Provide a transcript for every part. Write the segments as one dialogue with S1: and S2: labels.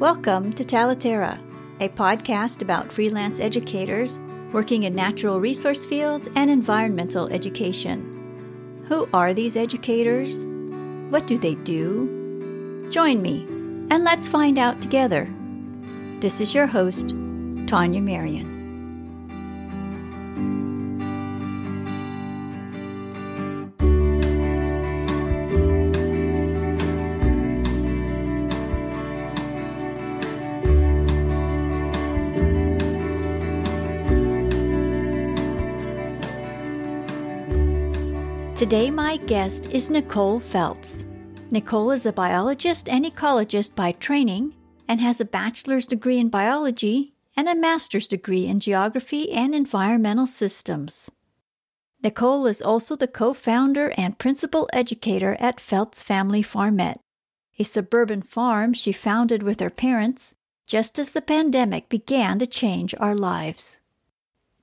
S1: Welcome to Talaterra, a podcast about freelance educators working in natural resource fields and environmental education. Who are these educators? What do they do? Join me and let's find out together. This is your host, Tanya Marion. Today, my guest is Nicole Feltz. Nicole is a biologist and ecologist by training and has a bachelor's degree in biology and a master's degree in geography and environmental systems. Nicole is also the co founder and principal educator at Feltz Family Farmette, a suburban farm she founded with her parents just as the pandemic began to change our lives.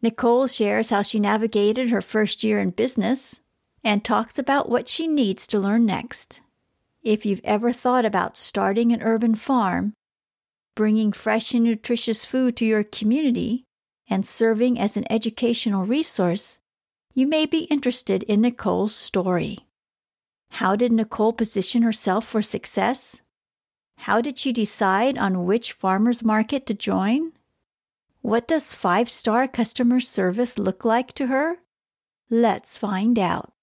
S1: Nicole shares how she navigated her first year in business and talks about what she needs to learn next. If you've ever thought about starting an urban farm, bringing fresh and nutritious food to your community, and serving as an educational resource, you may be interested in Nicole's story. How did Nicole position herself for success? How did she decide on which farmer's market to join? What does five star customer service look like to her? Let's find out.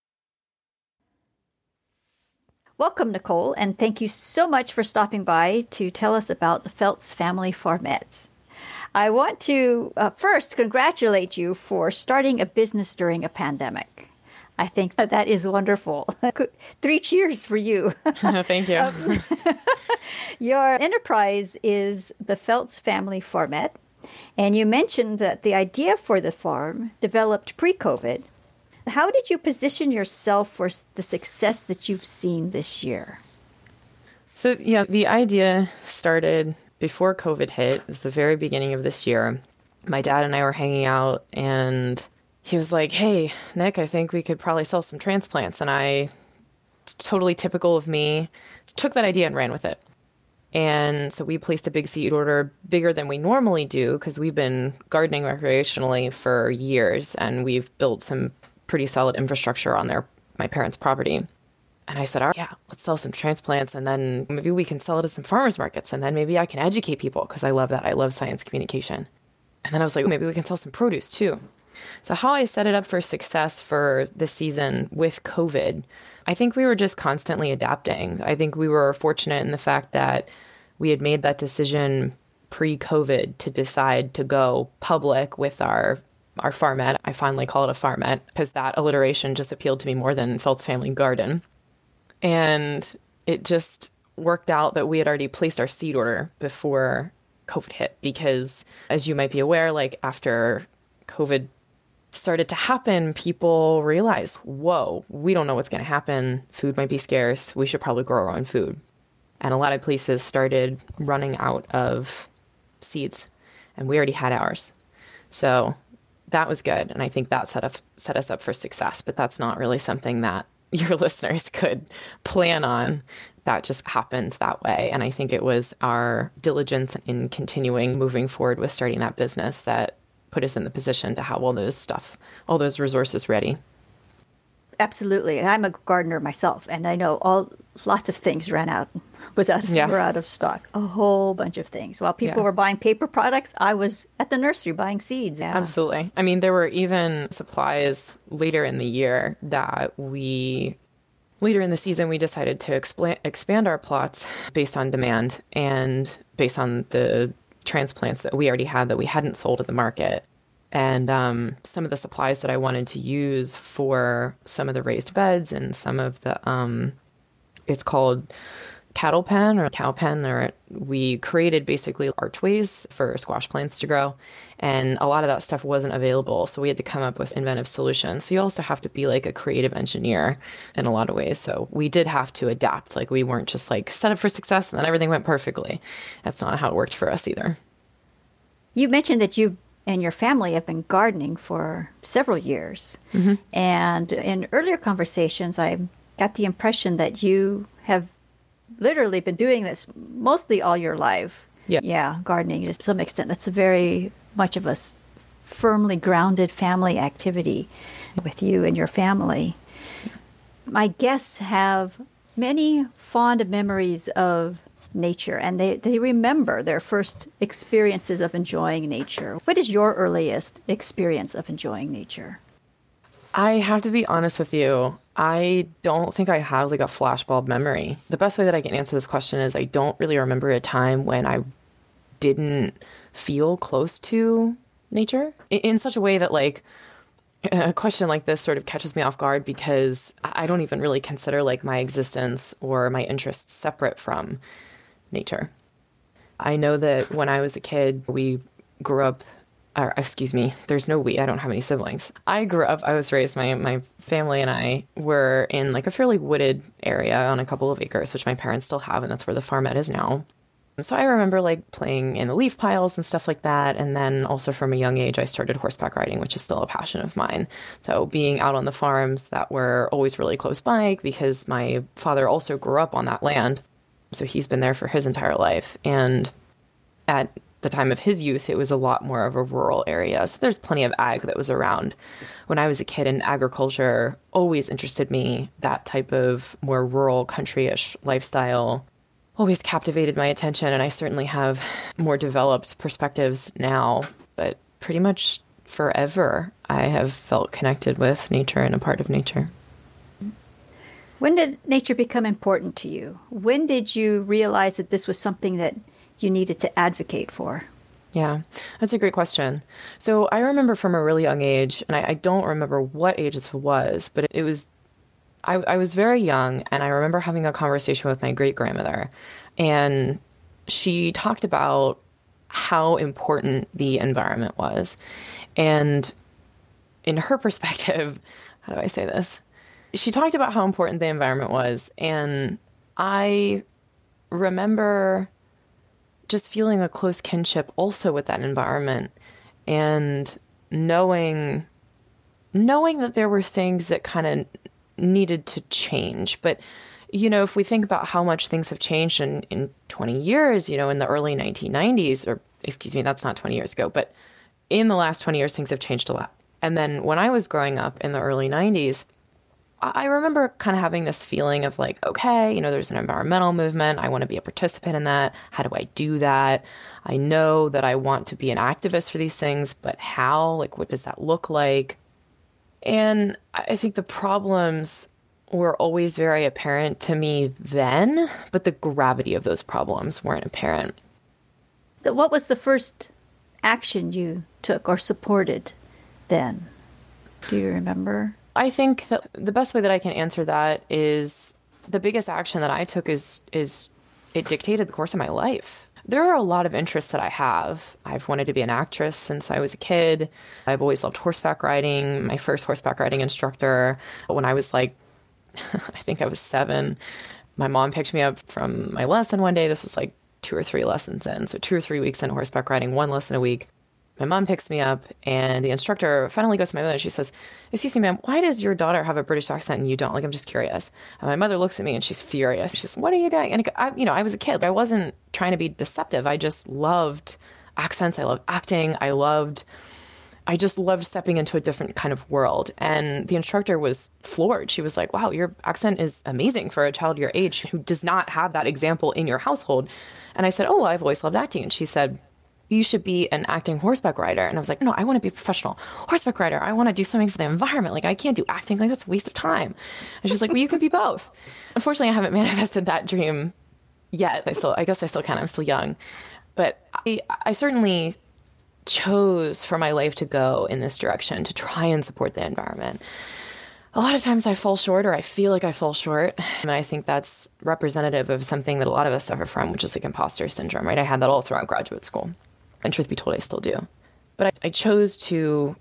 S1: Welcome, Nicole, and thank you so much for stopping by to tell us about the Feltz Family Farmettes. I want to uh, first congratulate you for starting a business during a pandemic. I think that, that is wonderful. Three cheers for you.
S2: Thank you. um,
S1: your enterprise is the Feltz Family Farmette, and you mentioned that the idea for the farm developed pre COVID how did you position yourself for the success that you've seen this year?
S2: So, yeah, the idea started before COVID hit. It was the very beginning of this year. My dad and I were hanging out, and he was like, Hey, Nick, I think we could probably sell some transplants. And I, totally typical of me, took that idea and ran with it. And so we placed a big seed order bigger than we normally do because we've been gardening recreationally for years and we've built some pretty solid infrastructure on their my parents' property. And I said, "Oh yeah, let's sell some transplants, and then maybe we can sell it at some farmers markets, and then maybe I can educate people because I love that. I love science communication." And then I was like, maybe we can sell some produce too. So how I set it up for success for this season with COVID, I think we were just constantly adapting. I think we were fortunate in the fact that we had made that decision pre-COVID to decide to go public with our our farmette. I finally call it a farmette because that alliteration just appealed to me more than Feltz Family Garden. And it just worked out that we had already placed our seed order before COVID hit because, as you might be aware, like after COVID started to happen, people realized, whoa, we don't know what's going to happen. Food might be scarce. We should probably grow our own food. And a lot of places started running out of seeds, and we already had ours. So that was good. And I think that set, up, set us up for success. But that's not really something that your listeners could plan on. That just happened that way. And I think it was our diligence in continuing moving forward with starting that business that put us in the position to have all those stuff, all those resources ready.
S1: Absolutely. And I'm a gardener myself, and I know all lots of things ran out was out of, yeah. were out of stock. A whole bunch of things. While people yeah. were buying paper products, I was at the nursery buying seeds.
S2: Yeah. Absolutely. I mean, there were even supplies later in the year that we later in the season we decided to expand expand our plots based on demand and based on the transplants that we already had that we hadn't sold at the market and um, some of the supplies that I wanted to use for some of the raised beds and some of the um, it's called cattle pen or cow pen. Or we created basically archways for squash plants to grow and a lot of that stuff wasn't available so we had to come up with inventive solutions. So you also have to be like a creative engineer in a lot of ways. So we did have to adapt. Like we weren't just like set up for success and then everything went perfectly. That's not how it worked for us either.
S1: You mentioned that you and your family have been gardening for several years. Mm-hmm. and in earlier conversations i got the impression that you have literally been doing this mostly all your life.
S2: Yeah.
S1: Yeah, gardening to some extent. That's a very much of a firmly grounded family activity with you and your family. My guests have many fond memories of nature and they, they remember their first experiences of enjoying nature. What is your earliest experience of enjoying nature?
S2: I have to be honest with you. I don't think I have like a flashbulb memory. The best way that I can answer this question is I don't really remember a time when I didn't feel close to nature in, in such a way that like a question like this sort of catches me off guard because I don't even really consider like my existence or my interests separate from nature. I know that when I was a kid, we grew up or excuse me, there's no we. I don't have any siblings. I grew up, I was raised, my, my family and I were in like a fairly wooded area on a couple of acres, which my parents still have, and that's where the farmette is now. So I remember like playing in the leaf piles and stuff like that. And then also from a young age, I started horseback riding, which is still a passion of mine. So being out on the farms that were always really close by because my father also grew up on that land. So he's been there for his entire life. And at the time of his youth, it was a lot more of a rural area. So there's plenty of ag that was around. When I was a kid, and agriculture always interested me. That type of more rural, countryish lifestyle always captivated my attention. And I certainly have more developed perspectives now. But pretty much forever, I have felt connected with nature and a part of nature.
S1: When did nature become important to you? When did you realize that this was something that you needed to advocate for?
S2: Yeah, that's a great question. So I remember from a really young age, and I, I don't remember what age this was, but it was, I, I was very young, and I remember having a conversation with my great grandmother, and she talked about how important the environment was. And in her perspective, how do I say this? She talked about how important the environment was. And I remember just feeling a close kinship also with that environment and knowing knowing that there were things that kind of needed to change. But you know if we think about how much things have changed in, in 20 years you know in the early 1990s or excuse me that's not 20 years ago but in the last 20 years things have changed a lot. And then when i was growing up in the early 90s I remember kind of having this feeling of like, okay, you know, there's an environmental movement. I want to be a participant in that. How do I do that? I know that I want to be an activist for these things, but how? Like, what does that look like? And I think the problems were always very apparent to me then, but the gravity of those problems weren't apparent.
S1: What was the first action you took or supported then? Do you remember?
S2: I think that the best way that I can answer that is the biggest action that I took is is it dictated the course of my life. There are a lot of interests that I have. I've wanted to be an actress since I was a kid. I've always loved horseback riding. My first horseback riding instructor when I was like I think I was 7, my mom picked me up from my lesson one day. This was like two or three lessons in. So 2 or 3 weeks in horseback riding, one lesson a week my mom picks me up and the instructor finally goes to my mother. And she says excuse me ma'am why does your daughter have a british accent and you don't? Like i'm just curious. And my mother looks at me and she's furious. She's what are you doing? And I, you know i was a kid. I wasn't trying to be deceptive. I just loved accents. I loved acting. I loved I just loved stepping into a different kind of world. And the instructor was floored. She was like, wow, your accent is amazing for a child your age who does not have that example in your household. And I said, oh, well, I've always loved acting. And she said, you should be an acting horseback rider. And I was like, no, I want to be a professional horseback rider. I want to do something for the environment. Like, I can't do acting. Like, that's a waste of time. And she's like, well, you can be both. Unfortunately, I haven't manifested that dream yet. I still, I guess I still can. I'm still young. But I, I certainly chose for my life to go in this direction to try and support the environment. A lot of times I fall short or I feel like I fall short. And I think that's representative of something that a lot of us suffer from, which is like imposter syndrome, right? I had that all throughout graduate school. And truth be told, I still do. But I, I chose to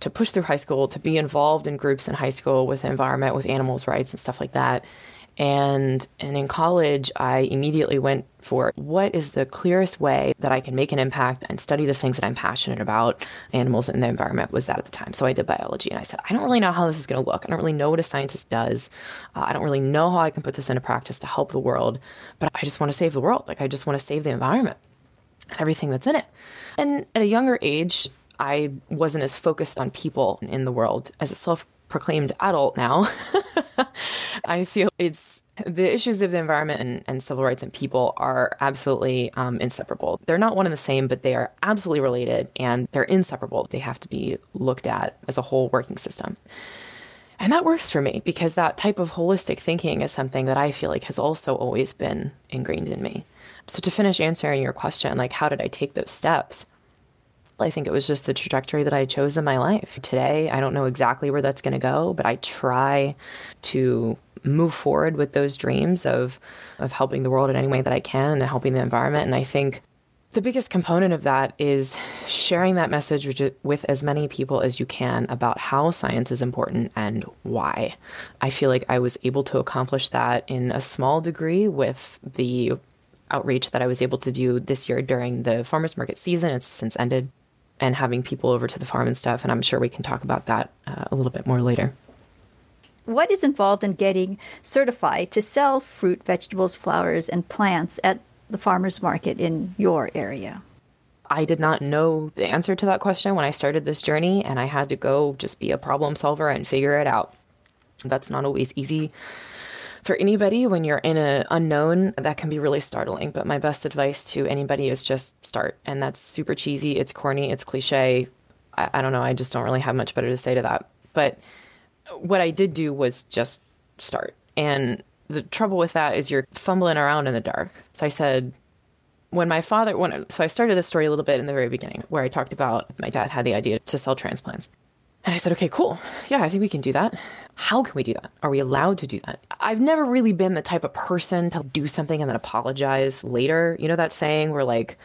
S2: to push through high school, to be involved in groups in high school with environment, with animals' rights and stuff like that. And and in college, I immediately went for what is the clearest way that I can make an impact and study the things that I'm passionate about. Animals and the environment was that at the time. So I did biology, and I said, I don't really know how this is going to look. I don't really know what a scientist does. Uh, I don't really know how I can put this into practice to help the world. But I just want to save the world. Like I just want to save the environment. And everything that's in it. And at a younger age, I wasn't as focused on people in the world as a self proclaimed adult now. I feel it's the issues of the environment and, and civil rights and people are absolutely um, inseparable. They're not one and the same, but they are absolutely related and they're inseparable. They have to be looked at as a whole working system. And that works for me because that type of holistic thinking is something that I feel like has also always been ingrained in me. So, to finish answering your question, like, how did I take those steps? I think it was just the trajectory that I chose in my life. Today, I don't know exactly where that's going to go, but I try to move forward with those dreams of of helping the world in any way that I can and helping the environment. And I think the biggest component of that is sharing that message with as many people as you can about how science is important and why. I feel like I was able to accomplish that in a small degree with the outreach that I was able to do this year during the farmers market season. It's since ended, and having people over to the farm and stuff. And I'm sure we can talk about that uh, a little bit more later.
S1: What is involved in getting certified to sell fruit, vegetables, flowers, and plants at the farmers market in your area?
S2: I did not know the answer to that question when I started this journey, and I had to go just be a problem solver and figure it out. That's not always easy for anybody when you're in an unknown that can be really startling but my best advice to anybody is just start and that's super cheesy it's corny it's cliche I, I, don't know i just don't really have much better to say to that but what i did do was just start and the trouble with that is you're fumbling around in the dark so i said when my father when so i started this story a little bit in the very beginning where i talked about my dad had the idea to sell transplants and I said, okay, cool. Yeah, I think we can do that. How can we do that? Are we allowed to do that? I've never really been the type of person to do something and then apologize later. You know that saying where like,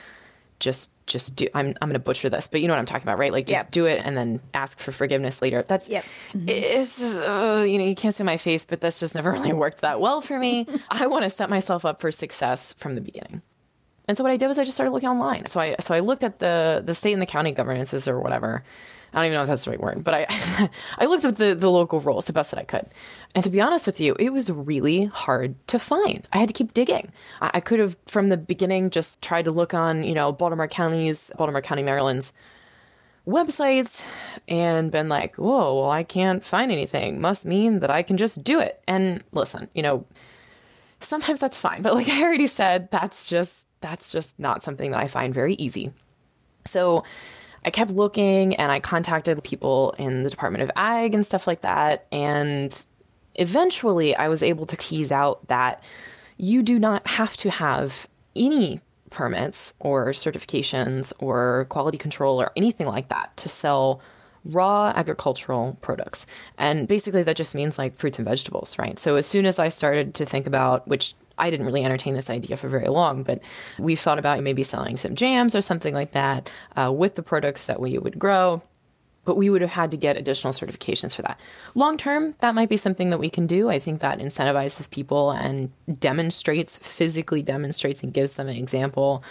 S2: just just do I'm I'm gonna butcher this, but you know what I'm talking about, right? Like just yep. do it and then ask for forgiveness later. That's yep. It's just, uh, you know you can't see my face, but that's just never really worked that well for me. I want to set myself up for success from the beginning. And so what I did was I just started looking online. So I so I looked at the the state and the county governances or whatever, I don't even know if that's the right word, but I I looked at the, the local rules the best that I could. And to be honest with you, it was really hard to find. I had to keep digging. I, I could have from the beginning just tried to look on, you know, Baltimore County's, Baltimore County, Maryland's websites and been like, whoa, well, I can't find anything. Must mean that I can just do it. And listen, you know, sometimes that's fine. But like I already said, that's just that's just not something that I find very easy. So I kept looking and I contacted people in the Department of Ag and stuff like that. And eventually I was able to tease out that you do not have to have any permits or certifications or quality control or anything like that to sell raw agricultural products. And basically, that just means like fruits and vegetables, right? So, as soon as I started to think about, which I didn't really entertain this idea for very long, but we thought about maybe selling some jams or something like that uh, with the products that we would grow. But we would have had to get additional certifications for that. Long term, that might be something that we can do. I think that incentivizes people and demonstrates, physically demonstrates, and gives them an example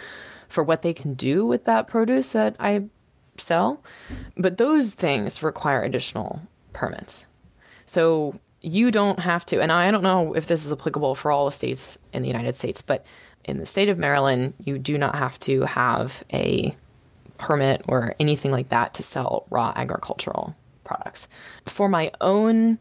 S2: for what they can do with that produce that I sell. But those things require additional permits. So you don't have to, and I don't know if this is applicable for all the states in the United States, but in the state of Maryland, you do not have to have a permit or anything like that to sell raw agricultural products. For my own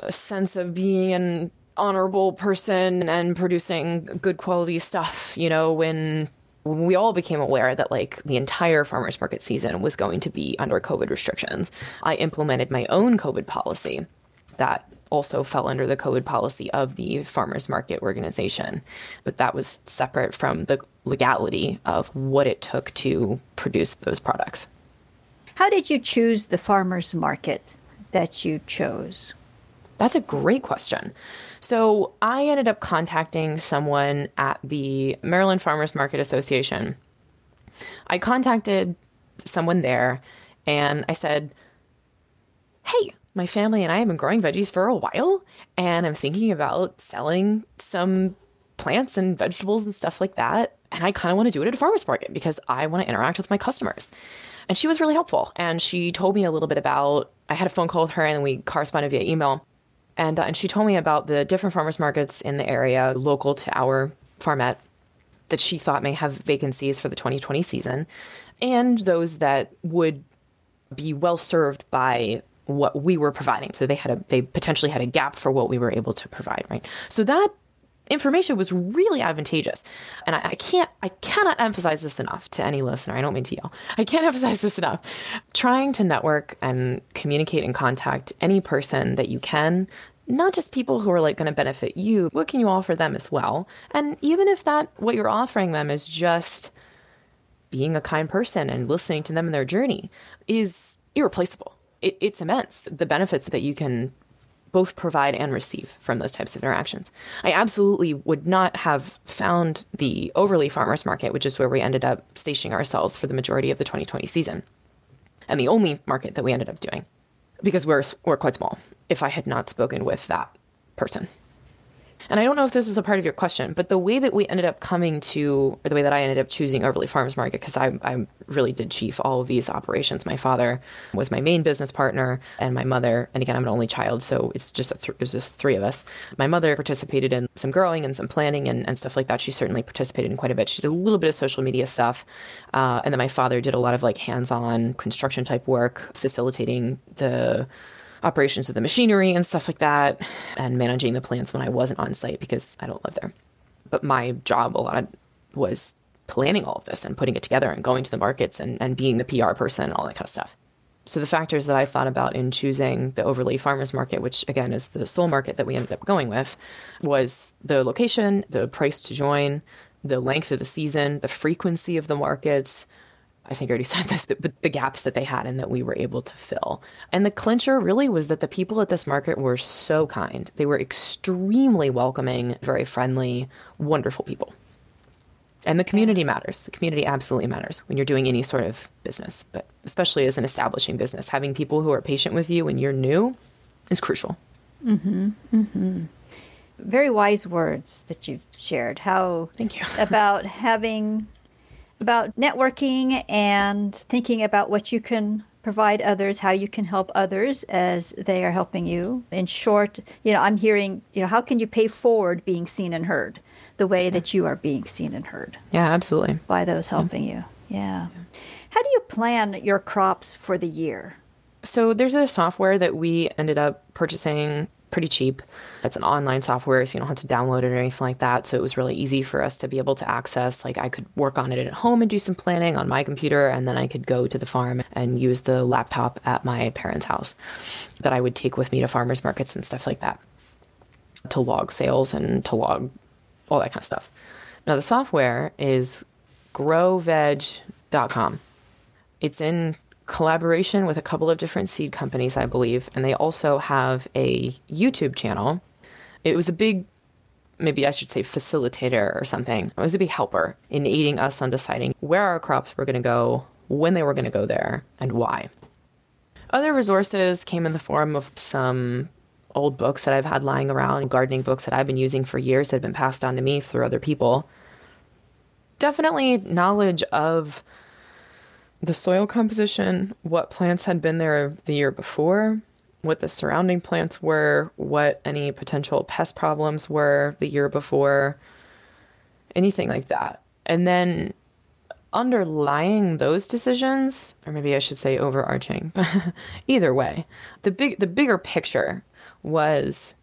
S2: uh, sense of being an honorable person and producing good quality stuff, you know, when we all became aware that like the entire farmers market season was going to be under COVID restrictions, I implemented my own COVID policy that also fell under the COVID policy of the farmers market organization. But that was separate from the legality of what it took to produce those products.
S1: How did you choose the farmers market that you chose?
S2: That's a great question. So I ended up contacting someone at the Maryland Farmers Market Association. I contacted someone there and I said, Hey, my family and I have been growing veggies for a while, and I'm thinking about selling some plants and vegetables and stuff like that. And I kind of want to do it at a farmer's market because I want to interact with my customers. And she was really helpful. And she told me a little bit about, I had a phone call with her and we corresponded via email. And, uh, and she told me about the different farmers markets in the area local to our farmette. that she thought may have vacancies for the 2020 season, and those that would be well served by what we were providing. So they had a they potentially had a gap for what we were able to provide, right? So that information was really advantageous. And I, I, can't, I cannot emphasize this enough to any listener. I don't mean to yell. I can't emphasize this enough. Trying to network and communicate and contact any person that you can, not just people who are like going to benefit you, what can you offer them as well? And even if that, what you're offering them is just being a kind person and listening to them in their journey is irreplaceable. It, it's immense. The benefits that you can both provide and receive from those types of interactions. I absolutely would not have found the Overlea Farmers Market, which is where we ended up stationing ourselves for the majority of the 2020 season, and the only market that we ended up doing, because we're, we're quite small, if I had not spoken with that person. And I don't know if this is a part of your question, but the way that we ended up coming to, or the way that I ended up choosing Overlea Farms Market, because I, I really did chief all of these operations. My father was my main business partner, and my mother, and again, I'm an only child, so it's just th- it was just three of us. My mother participated in some growing and some planning and, and stuff like that. She certainly participated in quite a bit. She did a little bit of social media stuff, uh, and then my father did a lot of like hands-on construction type work, facilitating the operations of the machinery and stuff like that, and managing the plants when I wasn't on site because I don't live there. But my job a lot was planning all of this and putting it together and going to the markets and, and being the PR person and all that kind of stuff. So the factors that I thought about in choosing the Overlea Farmers Market, which again is the sole market that we ended up going with, was the location, the price to join, the length of the season, the frequency of the markets, I think I already said this, but the gaps that they had and that we were able to fill. And the clincher really was that the people at this market were so kind. They were extremely welcoming, very friendly, wonderful people. And the community matters. The community absolutely matters when you're doing any sort of business, but especially as an establishing business, having people who are patient with you when you're new is crucial.
S1: Mm-hmm. Mm-hmm. Very wise words that you've shared. How
S2: thank you
S1: about having about networking and thinking about what you can provide others, how you can help others as they are helping you. In short, you know, I'm hearing, you know, how can you pay forward being seen and heard the way that you are being seen and heard?
S2: Yeah, absolutely.
S1: By those helping yeah. you. Yeah. How do you plan your crops for the year?
S2: So there's a software that we ended up purchasing pretty cheap. It's an online software, so you don't have to download it or anything like that. So it was really easy for us to be able to access. Like I could work on it at home and do some planning on my computer, and then I could go to the farm and use the laptop at my parents' house that I would take with me to farmers markets and stuff like that to log sales and to log all that kind of stuff. Now the software is growveg.com. It's in collaboration with a couple of different seed companies, I believe, and they also have a YouTube channel. It was a big, maybe I should say, facilitator or something. It was a big helper in aiding us on deciding where our crops were going to go, when they were going to go there, and why. Other resources came in the form of some old books that I've had lying around, gardening books that I've been using for years that have been passed on to me through other people. Definitely knowledge of the soil composition, what plants had been there the year before, what the surrounding plants were, what any potential pest problems were the year before, anything like that. And then underlying those decisions, or maybe I should say overarching, either way, the big the bigger picture was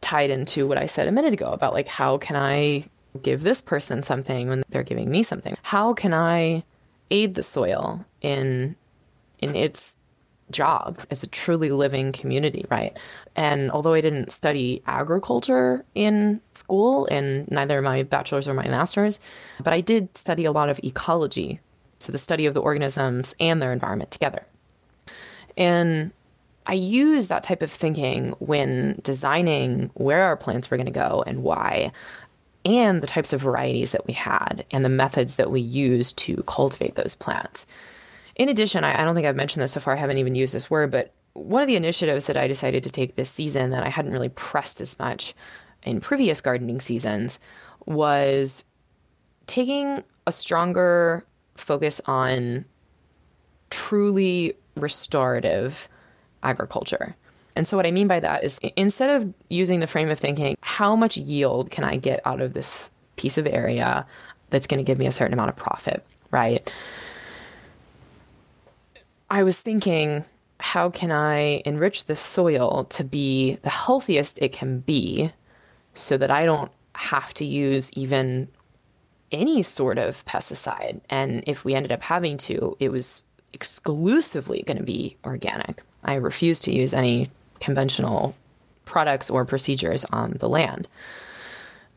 S2: tied into what I said a minute ago about like how can I give this person something when they're giving me something? How can I aid the soil in in its job as a truly living community, right? And although I didn't study agriculture in school, and neither my bachelor's or my master's, but I did study a lot of ecology, so the study of the organisms and their environment together. And I use that type of thinking when designing where our plants were going to go and why and the types of varieties that we had and the methods that we used to cultivate those plants. In addition, I, I don't think I've mentioned this so far, I haven't even used this word, but one of the initiatives that I decided to take this season that I hadn't really pressed as much in previous gardening seasons was taking a stronger focus on truly restorative agriculture. And so, what I mean by that is instead of using the frame of thinking, how much yield can I get out of this piece of area? that's going to give me a certain amount of profit, right? I was thinking, how can I enrich the soil to be the healthiest it can be so that I don't have to use even any sort of pesticide? And if we ended up having to, it was exclusively going to be organic. I refused to use any conventional products or procedures on the land.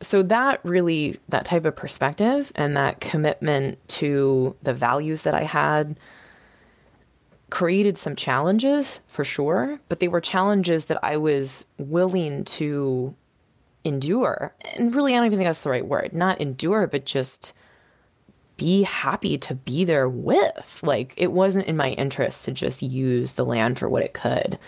S2: So that really that type of perspective and that commitment to the values that I had created some challenges for sure, but they were challenges that I was willing to endure. And really I don't even think that's the right word. Not endure, but just be happy to be there with. Like it wasn't in my interest to just use the land for what it could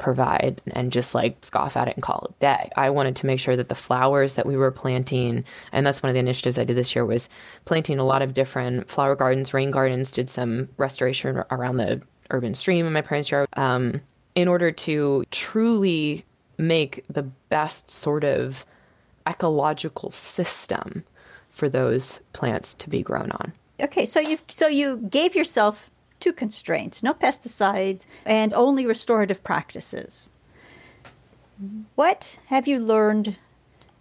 S2: provide and just like scoff at it and call it day. I wanted to make sure that the flowers that we were planting, and that's one of the initiatives I did this year was planting a lot of different flower gardens, rain gardens, did some restoration around the urban stream in my parents' yard, um, in order to truly make the best sort of ecological system for those plants to be grown on.
S1: Okay, so you so you gave yourself two constraints: no pesticides and only restorative practices. What have you learned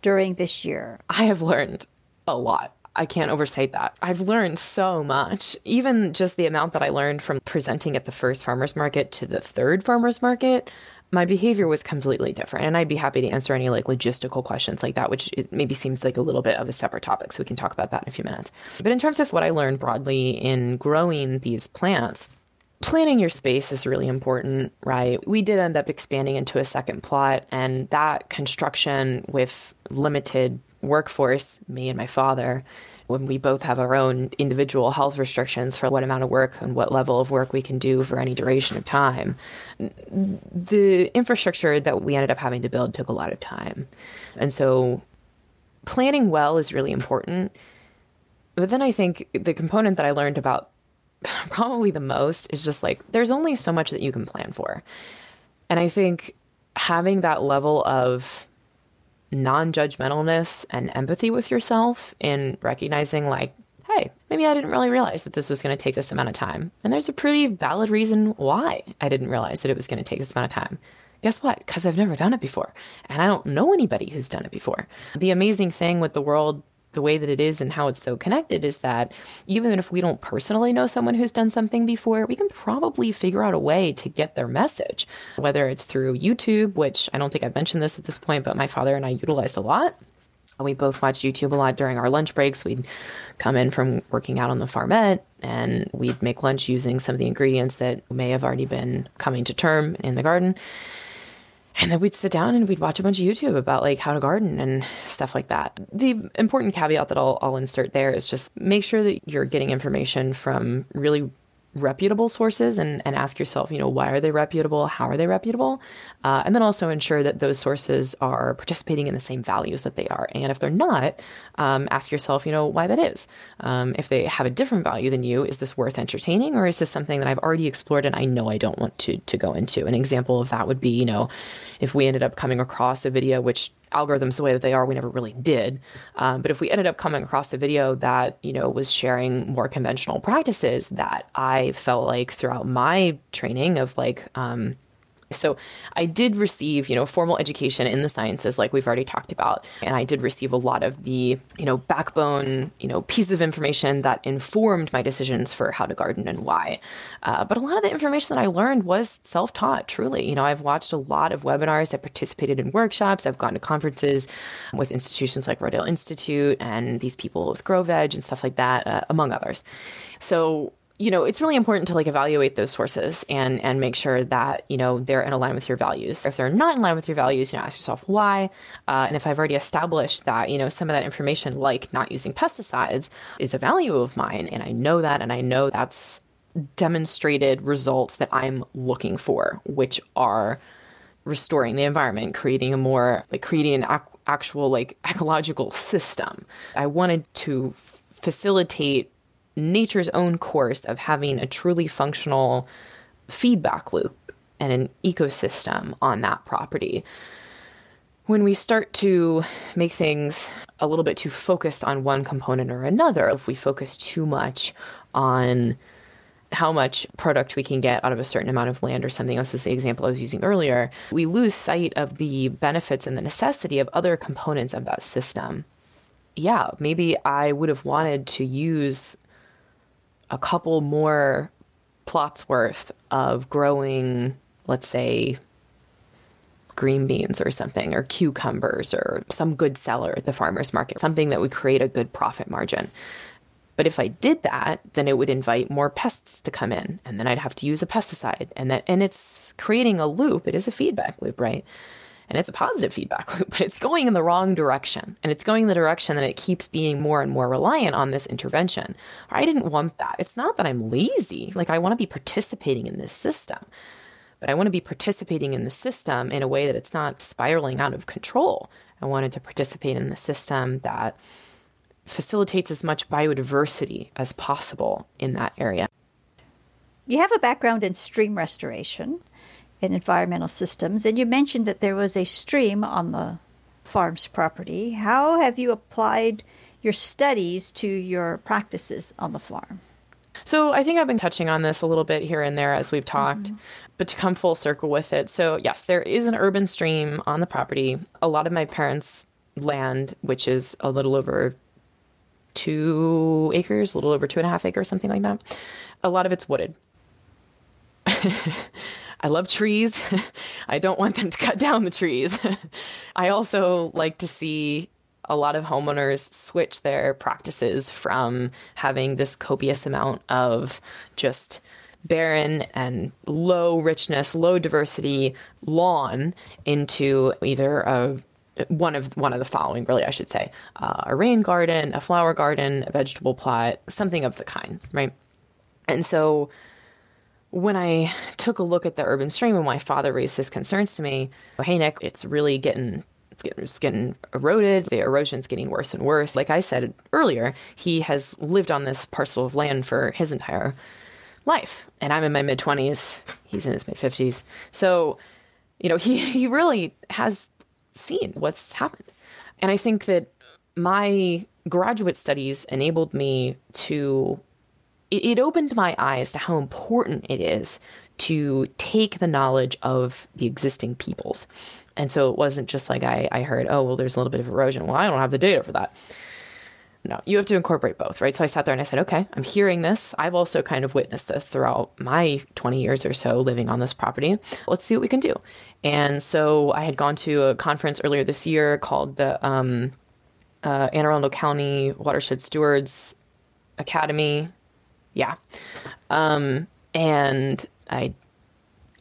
S1: during this year?
S2: I have learned a lot. I can't overstate that. I've learned so much. Even just the amount that I learned from presenting at the first farmers market to the third farmers market my behavior was completely different and i'd be happy to answer any like logistical questions like that which maybe seems like a little bit of a separate topic so we can talk about that in a few minutes. But in terms of what i learned broadly in growing these plants planning your space is really important right? We did end up expanding into a second plot and that construction with limited workforce me and my father when we both have our own individual health restrictions for what amount of work and what level of work we can do for any duration of time. The infrastructure that we ended up having to build took a lot of time. And so planning well is really important. But then I think the component that I learned about probably the most is just like there's only so much that you can plan for. And I think having that level of non judgmentalness and empathy with yourself in recognizing, like, hey, maybe I didn't really realize that this was going to take this amount of time. And there's a pretty valid reason why I didn't realize that it was going to take this amount of time. Guess what? Because I've never done it before. And I don't know anybody who's done it before. The amazing thing with the world the way that it is and how it's so connected is that even if we don't personally know someone who's done something before, we can probably figure out a way to get their message, whether it's through YouTube, which I don't think I've mentioned this at this point, but my father and I utilized a lot. We both watched YouTube a lot during our lunch breaks. We'd come in from working out on the farmette and we'd make lunch using some of the ingredients that may have already been coming to term in the garden and then we'd sit down and we'd watch a bunch of YouTube about like how to garden and stuff like that. The important caveat that I'll, I'll insert there is just make sure that you're getting information from really reputable sources and, and ask yourself, you know, why are they reputable? How are they reputable? Uh, and then also ensure that those sources are participating in the same values that they are. And if they're not, um, ask yourself, you know, why that is. Um, if they have a different value than you, is this worth entertaining or is this something that I've already explored and I know I don't want to, to go into? An example of that would be, you know, if we ended up coming across a video which algorithms the way that they are, we never really did. Um, but if we ended up coming across a video that you know was sharing more conventional practices that I felt like throughout my training of like um, so I did receive, you know, formal education in the sciences, like we've already talked about. And I did receive a lot of the, you know, backbone, you know, pieces of information that informed my decisions for how to garden and why. Uh, but a lot of the information that I learned was self taught, truly. You know, I've watched a lot of webinars, I've participated in workshops, I've gone to conferences with institutions like Rodale Institute and these people with Grow Veg and stuff like that, uh, among others. So you know, it's really important to like evaluate those sources and and make sure that you know they're in line with your values. If they're not in line with your values, you know, ask yourself why. Uh, and if I've already established that you know some of that information, like not using pesticides, is a value of mine, and I know that, and I know that's demonstrated results that I'm looking for, which are restoring the environment, creating a more like creating an ac- actual like ecological system. I wanted to facilitate nature's own course of having a truly functional feedback loop and an ecosystem on that property. When we start to make things a little bit too focused on one component or another, if we focus too much on how much product we can get out of a certain amount of land or something else is the example I was using earlier, we lose sight of the benefits and the necessity of other components of that system. Yeah, maybe I would have wanted to use a couple more plots worth of growing, let's say, green beans or something, or cucumbers, or some good seller at the farmer's market, something that would create a good profit margin. But if I did that, then it would invite more pests to come in, and then I'd have to use a pesticide, and that and it's creating a loop. It is a feedback loop, right? And it's a positive feedback loop, but it's going in the wrong direction. And it's going in the direction that it keeps being more and more reliant on this intervention. I didn't want that. It's not that I'm lazy. Like I want to be participating in this system. But I want to be participating in the system in a way that it's not spiraling out of control. I wanted to participate in the system that facilitates as much biodiversity as possible in that area.
S1: You have a background in stream restoration in environmental systems, and you mentioned that there was a stream on the farm's property. How have you applied your studies to your practices on the farm?
S2: So I think I've been touching on this a little bit here and there as we've talked, mm-hmm. but to come full circle with it. So, yes, there is an urban stream on the property. A lot of my parents' land, which is a little over two acres, a little over two and a half acres, something like that. A lot of it's wooded. I love trees. I don't want them to cut down the trees. I also like to see a lot of homeowners switch their practices from having this copious amount of just barren and low richness, low diversity lawn into either a one of one of the following, really, I should say, uh, a rain garden, a flower garden, a vegetable plot, something of the kind, right? And so, when I took a look at the urban stream, and my father raised his concerns to me, hey Nick, it's really getting it's getting, it's getting eroded. The erosion's getting worse and worse. Like I said earlier, he has lived on this parcel of land for his entire life, and I'm in my mid twenties. He's in his mid fifties, so you know he he really has seen what's happened. And I think that my graduate studies enabled me to, it, it opened my eyes to how important it is to take the knowledge of the existing peoples. And so it wasn't just like I, I heard, oh, well, there's a little bit of erosion. Well, I don't have the data for that. No, you have to incorporate both, right? So I sat there and I said, okay, I'm hearing this. I've also kind of witnessed this throughout my 20 years or so living on this property. Let's see what we can do. And so I had gone to a conference earlier this year called the um, uh, Anne Arundel County Watershed Stewards Academy. Yeah. Um, and I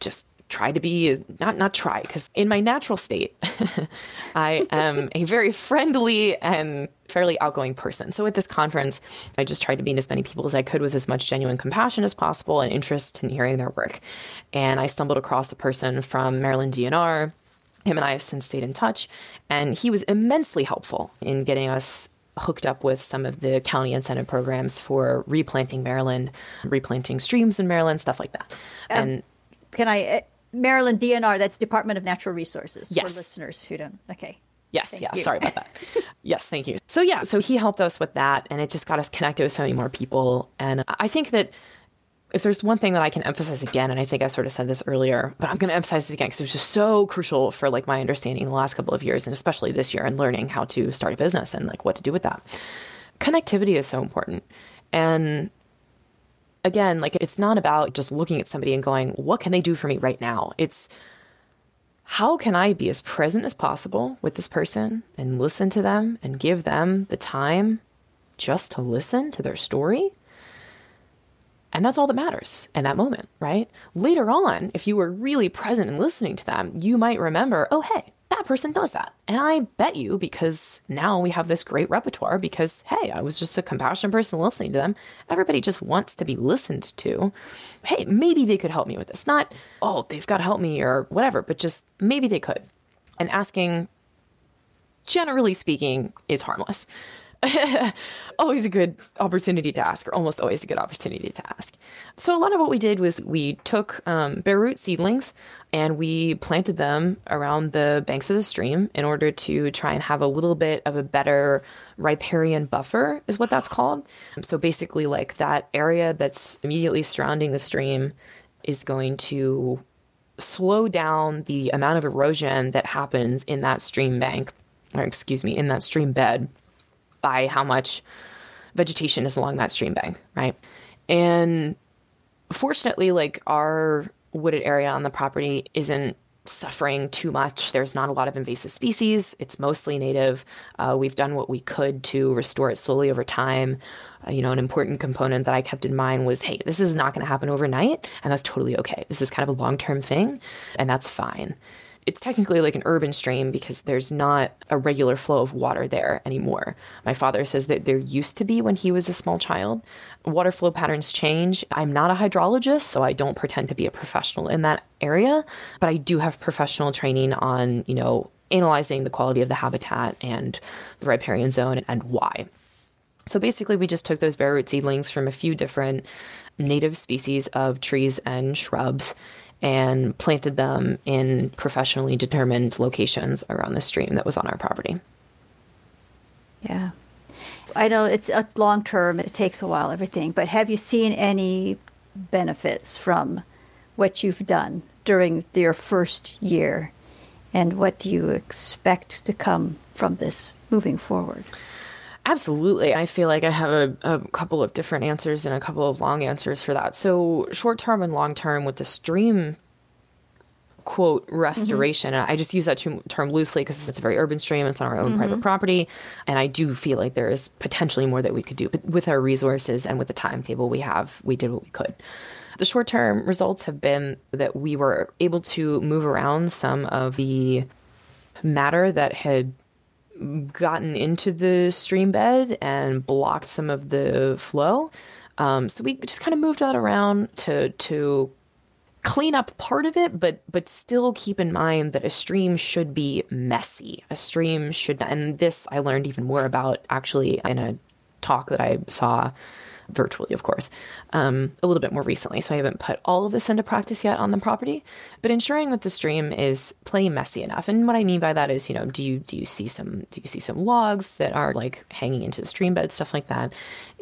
S2: just try to be not not try because in my natural state i am a very friendly and fairly outgoing person. So at this conference i just tried to meet as many people as i could with as much genuine compassion as possible and interest in hearing their work. And i stumbled across a person from maryland dnr him and i have since stayed in touch and he was immensely helpful in getting us hooked up with some of the county incentive programs for replanting Maryland, replanting streams in Maryland, stuff like that. Um, and
S1: can I Maryland DNR, that's Department of Natural Resources
S2: yes.
S1: for listeners who don't. Okay.
S2: Yes, thank yeah, you. sorry about that. yes, thank you. So, yeah, so he helped us with that, and it just got us connected with so many more people. And I think that if there's one thing that I can emphasize again, and I think I sort of said this earlier, but I'm going to emphasize it again because it was just so crucial for like my understanding the last couple of years, and especially this year, and learning how to start a business and like what to do with that. Connectivity is so important. And again, like it's not about just looking at somebody and going, what can they do for me right now? It's how can I be as present as possible with this person and listen to them and give them the time just to listen to their story? And that's all that matters in that moment, right? Later on, if you were really present and listening to them, you might remember, oh, hey, that person does that. And I bet you, because now we have this great repertoire, because hey, I was just a compassionate person listening to them. Everybody just wants to be listened to. Hey, maybe they could help me with this. Not, oh, they've got to help me or whatever, but just maybe they could. And asking, generally speaking, is harmless. always a good opportunity to ask, or almost always a good opportunity to ask. So, a lot of what we did was we took um, bare root seedlings and we planted them around the banks of the stream in order to try and have a little bit of a better riparian buffer, is what that's called. So, basically, like that area that's immediately surrounding the stream is going to slow down the amount of erosion that happens in that stream bank, or excuse me, in that stream bed by how much vegetation is along that stream bank, right? And fortunately, like our wooded area on the property isn't suffering too much. There's not a lot of invasive species. It's mostly native. Uh, we've done what we could to restore it slowly over time. Uh, you know, an important component that I kept in mind was hey, this is not going to happen overnight, and that's totally okay. This is kind of a long term thing, and that's fine it's technically like an urban stream because there's not a regular flow of water there anymore. My father says that there used to be when he was a small child. Water flow patterns change. I'm not a hydrologist, so I don't pretend to be a professional in that area, but I do have professional training on, you know, analyzing the quality of the habitat and the riparian zone and why. So basically, we just took those bare root seedlings from a few different native species of trees and shrubs and planted them in professionally determined locations around the stream that was on our property.
S1: Yeah. I know it's it's long term, it takes a while everything, but have you seen any benefits from what you've done during your first year and what do you expect to come from this moving forward?
S2: Absolutely. I feel like I have a, a, couple of different answers and a couple of long answers for that. So, short term and long term with the stream quote restoration, mm-hmm. I just use that term loosely because it's a very urban stream, it's on our own mm-hmm. private property. And I do feel like there is potentially more that we could do. But with our resources and with the timetable we have, we did what we could. The short term results have been that we were able to move around some of the matter that had gotten into the stream bed and blocked some of the flow. Um, so we just kind of moved that around to to clean up part of it, but but still keep in mind that a stream should be messy. A stream should, and this I learned even more about actually in a talk that I saw virtually, of course, um, a little bit more recently. So I haven't put all of this into practice yet on the property, but ensuring that the stream is plenty messy enough. And what I mean by that is, you know, do you do you see some do you see some logs that are like hanging into the stream bed, stuff like that,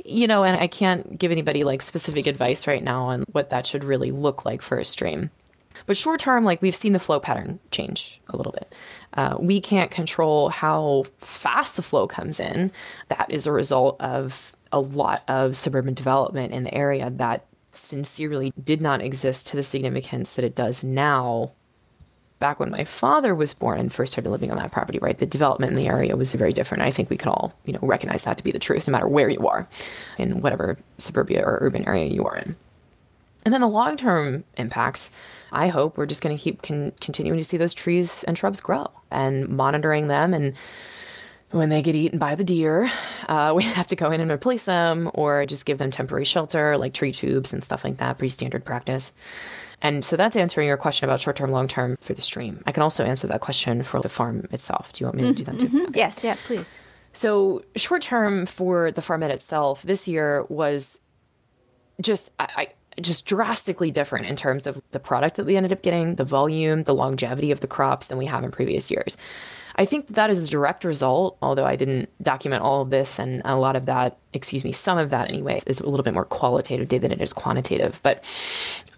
S2: you know? And I can't give anybody like specific advice right now on what that should really look like for a stream. But short term, like we've seen the flow pattern change a little bit. Uh, we can't control how fast the flow comes in. That is a result of a lot of suburban development in the area that sincerely did not exist to the significance that it does now back when my father was born and first started living on that property, right, the development in the area was very different. I think we can all, you know, recognize that to be the truth, no matter where you are in whatever suburbia or urban area you are in. And then the long term impacts, I hope we're just going to keep con- continuing to see those trees and shrubs grow and monitoring them and when they get eaten by the deer, uh, we have to go in and replace them or just give them temporary shelter, like tree tubes and stuff like that, pretty standard practice. And so that's answering your question about short term, long term for the stream. I can also answer that question for the farm itself. Do you want me to do that too?
S1: Mm-hmm. Okay. Yes, yeah, please.
S2: So, short term for the farm itself this year was just, I, I just drastically different in terms of the product that we ended up getting, the volume, the longevity of the crops than we have in previous years. I think that is a direct result, although I didn't document all of this and a lot of that, excuse me, some of that anyway, is a little bit more qualitative data than it is quantitative. But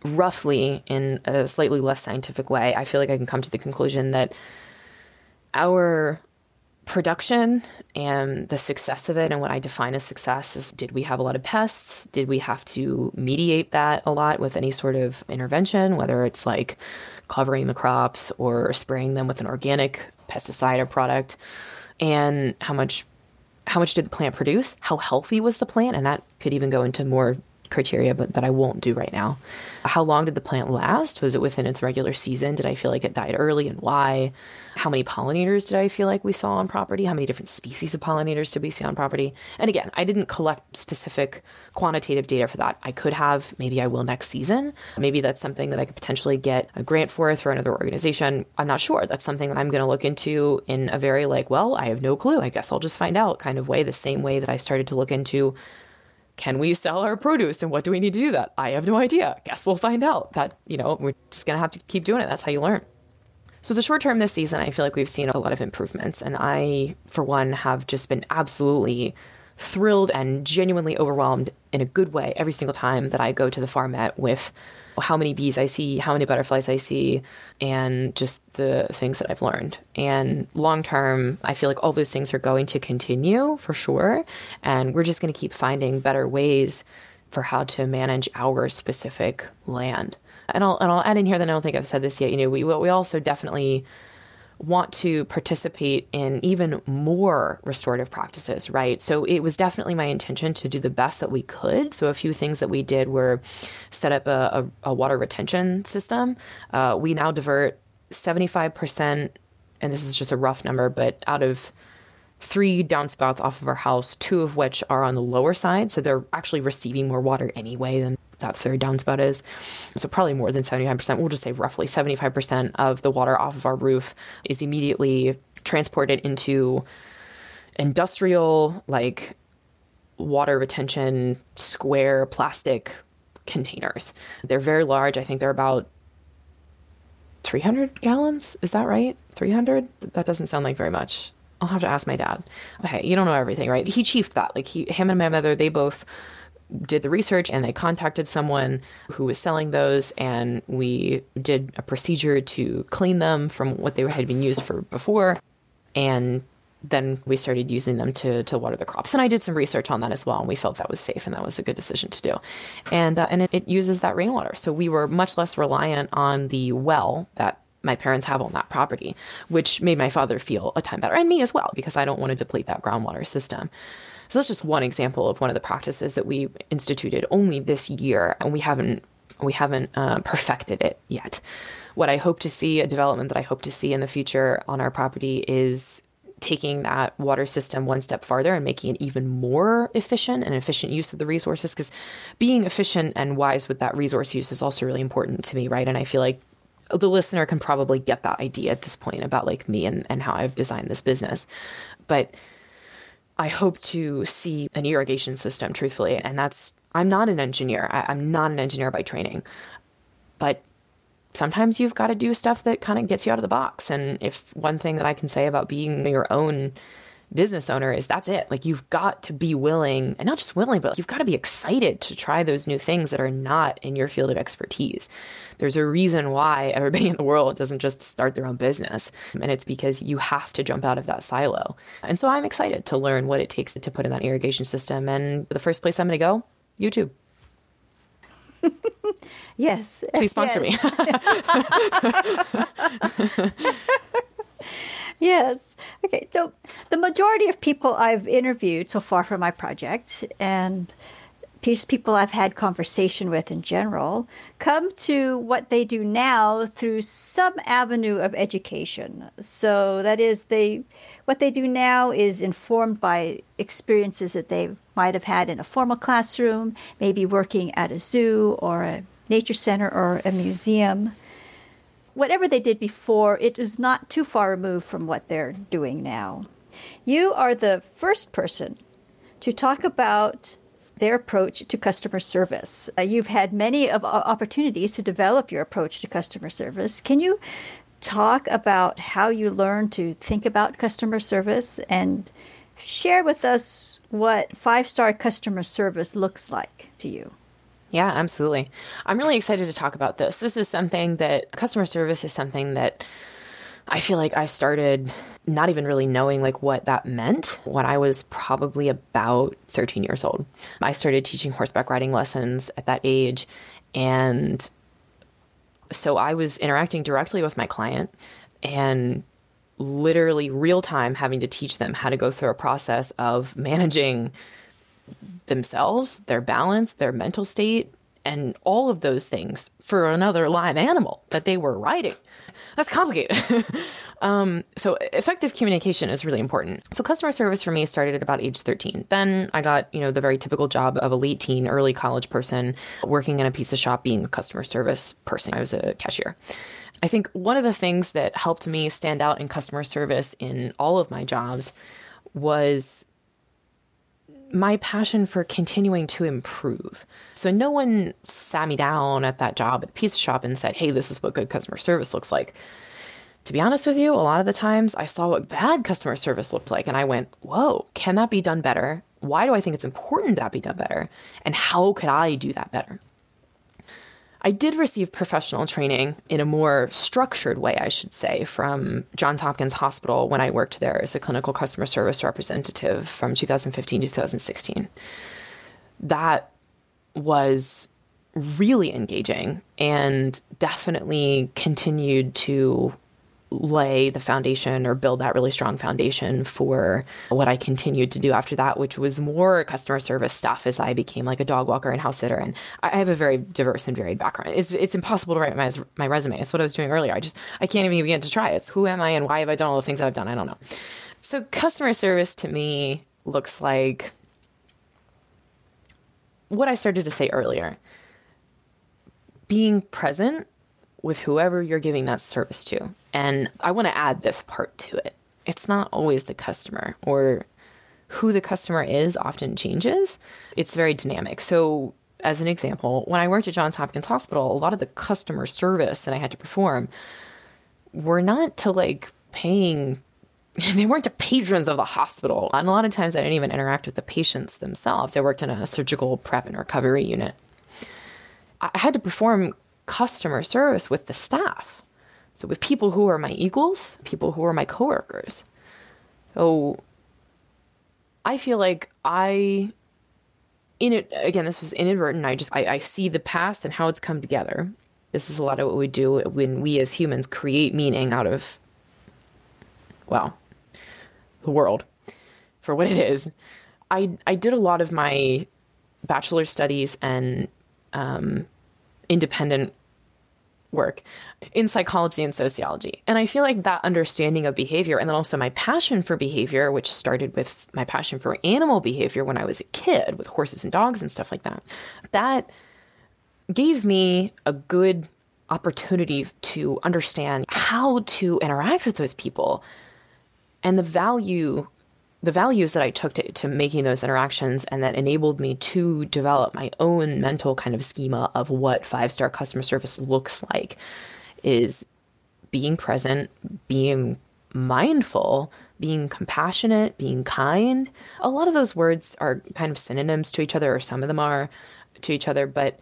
S2: roughly, in a slightly less scientific way, I feel like I can come to the conclusion that our production and the success of it and what I define as success is did we have a lot of pests? Did we have to mediate that a lot with any sort of intervention, whether it's like covering the crops or spraying them with an organic pesticide or product? And how much how much did the plant produce? How healthy was the plant? And that could even go into more criteria, but that I won't do right now. How long did the plant last? Was it within its regular season? Did I feel like it died early and why? How many pollinators did I feel like we saw on property? How many different species of pollinators did we see on property? And again, I didn't collect specific quantitative data for that. I could have, maybe I will next season. Maybe that's something that I could potentially get a grant for through another organization. I'm not sure. That's something that I'm going to look into in a very like, well, I have no clue. I guess I'll just find out kind of way, the same way that I started to look into can we sell our produce and what do we need to do that? I have no idea. Guess we'll find out. That, you know, we're just going to have to keep doing it. That's how you learn. So, the short term this season, I feel like we've seen a lot of improvements. And I, for one, have just been absolutely thrilled and genuinely overwhelmed in a good way every single time that I go to the farmette with how many bees I see, how many butterflies I see, and just the things that I've learned. And long term, I feel like all those things are going to continue for sure. And we're just going to keep finding better ways for how to manage our specific land. And I'll, and I'll add in here that I don't think I've said this yet. You know, we, we also definitely want to participate in even more restorative practices, right? So it was definitely my intention to do the best that we could. So a few things that we did were set up a, a, a water retention system. Uh, we now divert 75%, and this is just a rough number, but out of three downspouts off of our house, two of which are on the lower side. So they're actually receiving more water anyway than that third downspout is. So probably more than 75%. We'll just say roughly 75% of the water off of our roof is immediately transported into industrial, like water retention square plastic containers. They're very large. I think they're about 300 gallons. Is that right? 300? That doesn't sound like very much. I'll have to ask my dad. Okay, you don't know everything, right? He chiefed that. Like he, him and my mother, they both did the research and they contacted someone who was selling those and we did a procedure to clean them from what they had been used for before and then we started using them to, to water the crops and i did some research on that as well and we felt that was safe and that was a good decision to do and uh, and it, it uses that rainwater so we were much less reliant on the well that my parents have on that property, which made my father feel a time better and me as well, because I don't want to deplete that groundwater system. So that's just one example of one of the practices that we instituted only this year, and we haven't we haven't uh, perfected it yet. What I hope to see, a development that I hope to see in the future on our property is taking that water system one step farther and making it even more efficient and efficient use of the resources because being efficient and wise with that resource use is also really important to me right and i feel like the listener can probably get that idea at this point about like me and, and how i've designed this business but I hope to see an irrigation system, truthfully. And that's, I'm not an engineer. I, am not an engineer by training. But sometimes you've got to do stuff that kind of gets you out of the box. And if one thing that I can say about being your own business owner is that's it. Like you've got to be willing, and not just willing, but you've got to be excited to try those new things that are not in your field of expertise. There's a reason why everybody in the world doesn't just start their own business, and it's because you have to jump out of that silo. And so I'm excited to learn what it takes to put in that irrigation system. And the first place I'm going to go, YouTube.
S1: yes.
S2: Please sponsor
S1: yes.
S2: me.
S1: yes. Okay. So the majority of people I've interviewed so far for my project and these people I've had conversation with in general come to what they do now through some avenue of education. So that is they what they do now is informed by experiences that they might have had in a formal classroom, maybe working at a zoo or a nature center or a museum whatever they did before, it is not too far removed from what they're doing now. You are the first person to talk about their approach to customer service. Uh, you've had many of uh, opportunities to develop your approach to customer service. Can you talk about how you learned to think about customer service and share with us what five star customer service looks like to you?
S2: Yeah, absolutely. I'm really excited to talk about this. This is something that customer service is something that I feel like I started not even really knowing like what that meant when I was probably about 13 years old. I started teaching horseback riding lessons at that age and so I was interacting directly with my client and literally real time having to teach them how to go through a process of managing themselves, their balance, their mental state, and all of those things for another live animal that they were riding. That's complicated. um, so effective communication is really important. So customer service for me started at about age 13. Then I got, you know, the very typical job of a late teen, early college person working in a pizza shop being a customer service person. I was a cashier. I think one of the things that helped me stand out in customer service in all of my jobs was my passion for continuing to improve. So no one sat me down at that job at the pizza shop and said, "Hey, this is what good customer service looks like." To be honest with you, a lot of the times I saw what bad customer service looked like and I went, "Whoa, can that be done better? Why do I think it's important that be done better? And how could I do that better?" I did receive professional training in a more structured way, I should say, from Johns Hopkins Hospital when I worked there as a clinical customer service representative from 2015 to 2016. That was really engaging and definitely continued to lay the foundation or build that really strong foundation for what I continued to do after that, which was more customer service stuff as I became like a dog walker and house sitter. And I have a very diverse and varied background. It's, it's impossible to write my, my resume. It's what I was doing earlier. I just, I can't even begin to try. It's who am I and why have I done all the things that I've done? I don't know. So customer service to me looks like what I started to say earlier being present with whoever you're giving that service to. And I want to add this part to it. It's not always the customer or who the customer is often changes. It's very dynamic. So, as an example, when I worked at Johns Hopkins Hospital, a lot of the customer service that I had to perform were not to like paying they weren't the patrons of the hospital. And a lot of times I didn't even interact with the patients themselves. I worked in a surgical prep and recovery unit. I had to perform customer service with the staff. So with people who are my equals, people who are my coworkers. So I feel like I in it again this was inadvertent. I just I, I, see the past and how it's come together. This is a lot of what we do when we as humans create meaning out of well the world for what it is. I i did a lot of my bachelor studies and um, independent work in psychology and sociology. And I feel like that understanding of behavior and then also my passion for behavior, which started with my passion for animal behavior when I was a kid with horses and dogs and stuff like that, that gave me a good opportunity to understand how to interact with those people and the value the values that I took to, to making those interactions and that enabled me to develop my own mental kind of schema of what five star customer service looks like is being present, being mindful, being compassionate, being kind. A lot of those words are kind of synonyms to each other, or some of them are to each other. But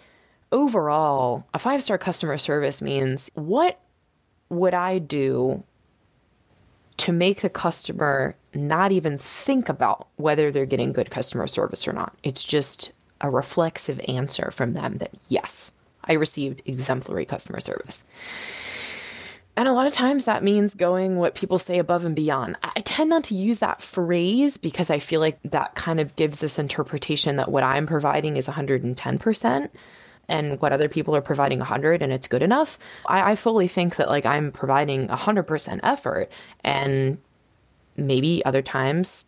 S2: overall, a five star customer service means what would I do to make the customer not even think about whether they're getting good customer service or not. It's just a reflexive answer from them that, yes, I received exemplary customer service. And a lot of times that means going what people say above and beyond. I tend not to use that phrase because I feel like that kind of gives this interpretation that what I'm providing is 110% and what other people are providing 100 and it's good enough I, I fully think that like i'm providing 100% effort. And maybe other times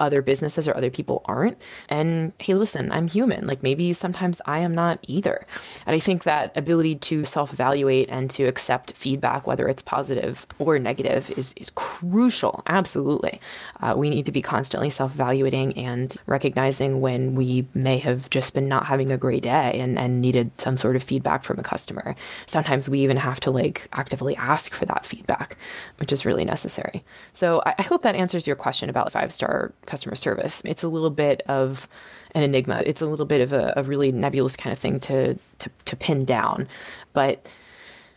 S2: other businesses or other people aren't. And hey, listen, I'm human. Like maybe sometimes I am not either. And I think that ability to self evaluate and to accept feedback, whether it's positive or negative, is, is crucial. Absolutely. Uh, we need to be constantly self evaluating and recognizing when we may have just been not having a great day and, and needed some sort of feedback from a customer. Sometimes we even have to like actively ask for that feedback, which is really necessary. So I, I hope that answers your question about five star customer service. It's a little bit of an enigma. It's a little bit of a, a really nebulous kind of thing to, to, to pin down. But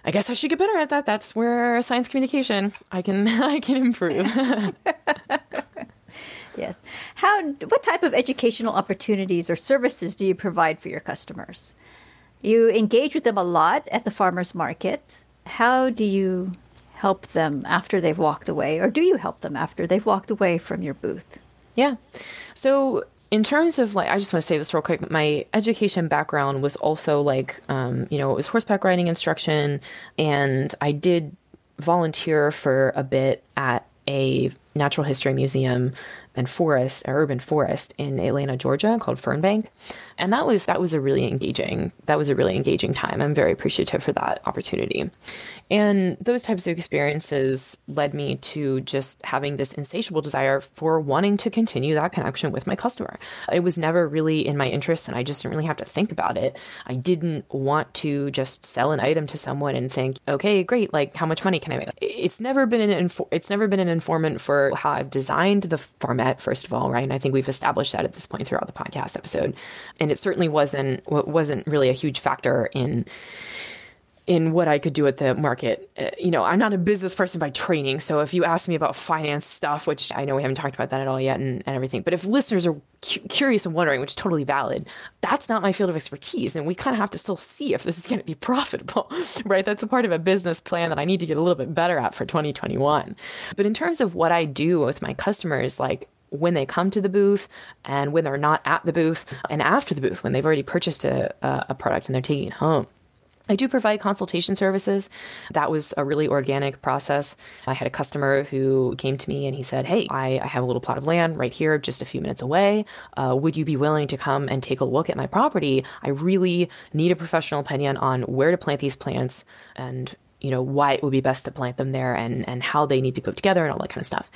S2: I guess I should get better at that. That's where science communication I can I can improve.
S1: yes. How what type of educational opportunities or services do you provide for your customers? You engage with them a lot at the farmers market. How do you help them after they've walked away or do you help them after they've walked away from your booth?
S2: Yeah. So in terms of like, I just want to say this real quick. My education background was also like, um, you know, it was horseback riding instruction, and I did volunteer for a bit at a natural history museum and forest, urban forest in Atlanta, Georgia, called Fernbank and that was that was a really engaging that was a really engaging time. I'm very appreciative for that opportunity. And those types of experiences led me to just having this insatiable desire for wanting to continue that connection with my customer. It was never really in my interest and I just didn't really have to think about it. I didn't want to just sell an item to someone and think, "Okay, great, like how much money can I make?" It's never been an infor- it's never been an informant for how I've designed the format first of all, right? And I think we've established that at this point throughout the podcast episode. And it certainly wasn't wasn't really a huge factor in in what I could do at the market. Uh, you know, I'm not a business person by training. So if you ask me about finance stuff, which I know we haven't talked about that at all yet and, and everything, but if listeners are cu- curious and wondering, which is totally valid, that's not my field of expertise. And we kind of have to still see if this is going to be profitable, right? That's a part of a business plan that I need to get a little bit better at for 2021. But in terms of what I do with my customers, like when they come to the booth and when they're not at the booth and after the booth when they've already purchased a, a product and they're taking it home. I do provide consultation services. That was a really organic process. I had a customer who came to me and he said, Hey, I, I have a little plot of land right here, just a few minutes away. Uh, would you be willing to come and take a look at my property? I really need a professional opinion on where to plant these plants and you know why it would be best to plant them there and and how they need to go together and all that kind of stuff.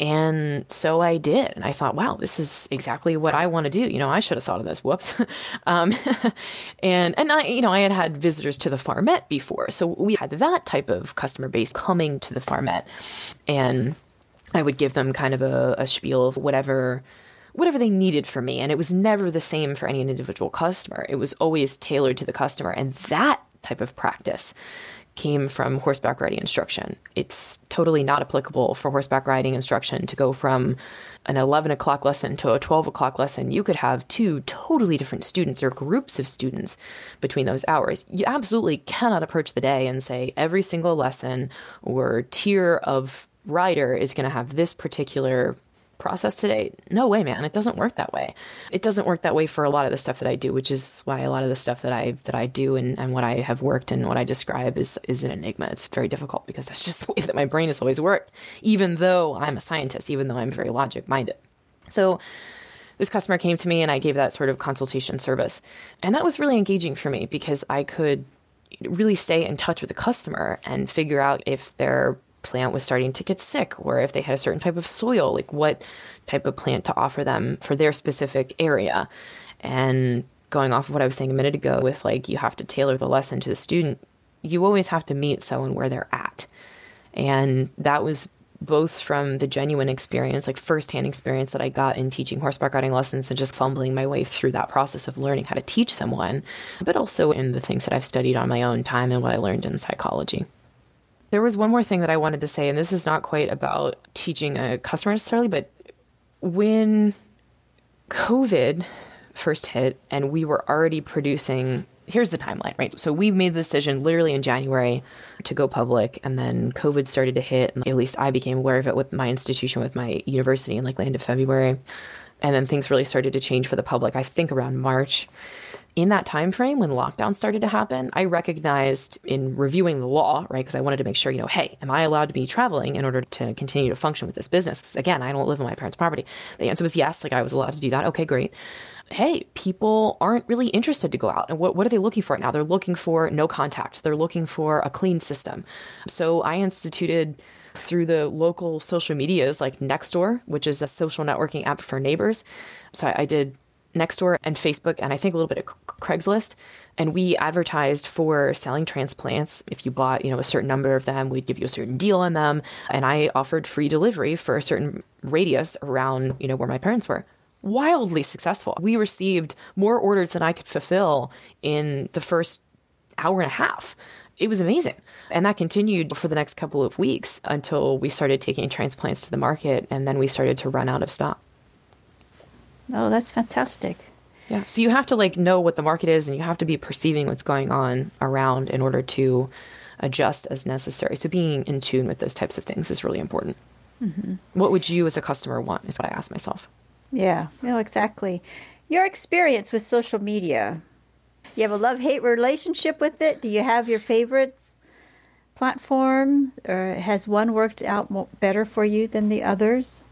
S2: And so i did and i thought wow this is exactly what i want to do. You know i should have thought of this whoops. Um, and and i you know i had had visitors to the farmette before so we had that type of customer base coming to the farmette and i would give them kind of a, a spiel of whatever whatever they needed from me and it was never the same for any individual customer. It was always tailored to the customer and that type of practice came from horseback riding instruction. It's totally not applicable for horseback riding instruction to go from an 11 o'clock lesson to a 12 o'clock lesson. You could have two totally different students or groups of students between those hours. You absolutely cannot approach the day and say every single lesson or tier of rider is going to have this particular process today. No way, man. It doesn't work that way. It doesn't work that way for a lot of the stuff that I do, which is why a lot of the stuff that I that I do and, and what I have worked and what I describe is is an enigma. It's very difficult because that's just the way that my brain has always worked, even though I'm a scientist, even though I'm very logic minded. So this customer came to me and I gave that sort of consultation service. And that was really engaging for me because I could really stay in touch with the customer and figure out if they're plant was starting to get sick or if they had a certain type of soil, like what type of plant to offer them for their specific area. And going off of what I was saying a minute ago with like you have to tailor the lesson to the student, you always have to meet someone where they're at. And that was both from the genuine experience, like firsthand experience that I got in teaching horseback riding lessons and just fumbling my way through that process of learning how to teach someone, but also in the things that I've studied on my own time and what I learned in psychology. There was one more thing that I wanted to say, and this is not quite about teaching a customer necessarily, but when COVID first hit and we were already producing here's the timeline, right? So we made the decision literally in January to go public, and then COVID started to hit. And at least I became aware of it with my institution, with my university, in like the end of February, and then things really started to change for the public. I think around March, in that time frame when lockdown started to happen, I recognized in reviewing the law, right, because I wanted to make sure, you know, hey, am I allowed to be traveling in order to continue to function with this business? Because Again, I don't live on my parents' property. The answer was yes, like I was allowed to do that. Okay, great. Hey, people aren't really interested to go out. And what, what are they looking for now? They're looking for no contact. They're looking for a clean system. So I instituted through the local social medias like Nextdoor, which is a social networking app for neighbors. So I, I did Nextdoor and Facebook, and I think a little bit of Craigslist. And we advertised for selling transplants. If you bought, you know, a certain number of them, we'd give you a certain deal on them. And I offered free delivery for a certain radius around, you know, where my parents were. Wildly successful. We received more orders than I could fulfill in the first hour and a half. It was amazing. And that continued for the next couple of weeks until we started taking transplants to the market and then we started to run out of stock.
S1: Oh, that's fantastic.
S2: Yeah. So you have to like know what the market is and you have to be perceiving what's going on around in order to adjust as necessary. So being in tune with those types of things is really important. Mm-hmm. What would you as a customer want is what I ask myself.
S1: Yeah, no, exactly. Your experience with social media. You have a love hate relationship with it? Do you have your favorites platform or has one worked out more, better for you than the others?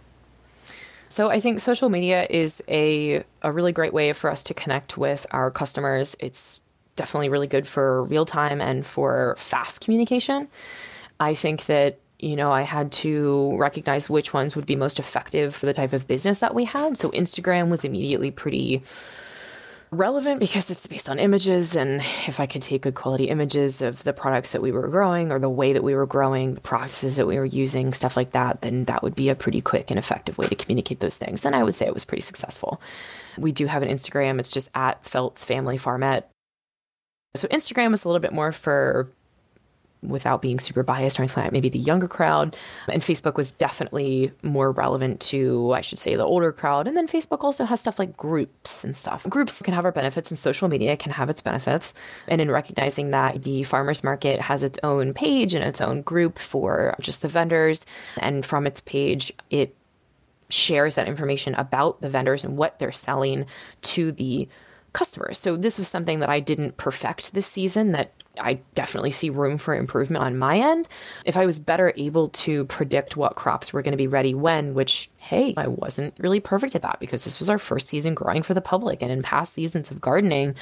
S2: So I think social media is a a really great way for us to connect with our customers. It's definitely really good for real time and for fast communication. I think that you know, I had to recognize which ones would be most effective for the type of business that we had. So Instagram was immediately pretty relevant because it's based on images and if I could take good quality images of the products that we were growing or the way that we were growing, the processes that we were using, stuff like that, then that would be a pretty quick and effective way to communicate those things. And I would say it was pretty successful. We do have an Instagram, it's just at Felts Family Farmette. So Instagram is a little bit more for without being super biased or anything like maybe the younger crowd. And Facebook was definitely more relevant to, I should say, the older crowd. And then Facebook also has stuff like groups and stuff. Groups can have our benefits, and social media can have its benefits. And in recognizing that the farmers market has its own page and its own group for just the vendors, and from its page, it shares that information about the vendors and what they're selling to the customers. So this was something that I didn't perfect this season that I definitely see room for improvement on my end. If I was better able to predict what crops were going to be ready when, which, hey, I wasn't really perfect at that because this was our first season growing for the public. And in past seasons of gardening,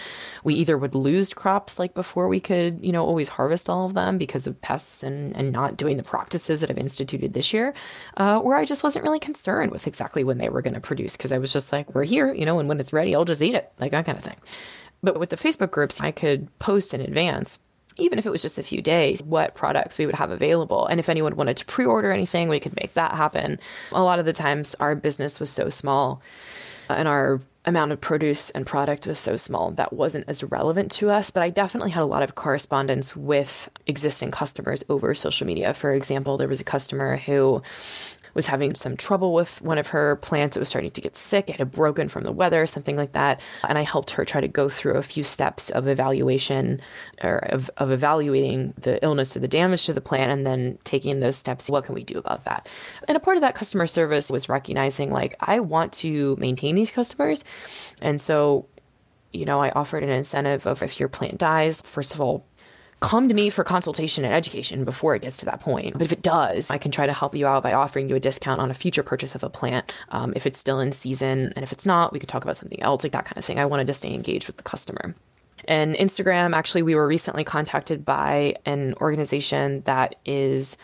S2: we either would lose crops like before we could, you know, always harvest all of them because of pests and, and not doing the practices that I've instituted this year, uh, or I just wasn't really concerned with exactly when they were going to produce because I was just like, we're here, you know, and when it's ready, I'll just eat it, like that kind of thing. But with the Facebook groups, I could post in advance even if it was just a few days, what products we would have available. And if anyone wanted to pre order anything, we could make that happen. A lot of the times, our business was so small uh, and our amount of produce and product was so small that wasn't as relevant to us. But I definitely had a lot of correspondence with existing customers over social media. For example, there was a customer who was having some trouble with one of her plants. It was starting to get sick. It had broken from the weather, something like that. And I helped her try to go through a few steps of evaluation or of, of evaluating the illness or the damage to the plant and then taking those steps. What can we do about that? And a part of that customer service was recognizing, like, I want to maintain these customers. And so you know, I offered an incentive of if your plant dies, first of all, come to me for consultation and education before it gets to that point. But if it does, I can try to help you out by offering you a discount on a future purchase of a plant um, if it's still in season. And if it's not, we could talk about something else, like that kind of thing. I wanted to stay engaged with the customer. And Instagram, actually, we were recently contacted by an organization that is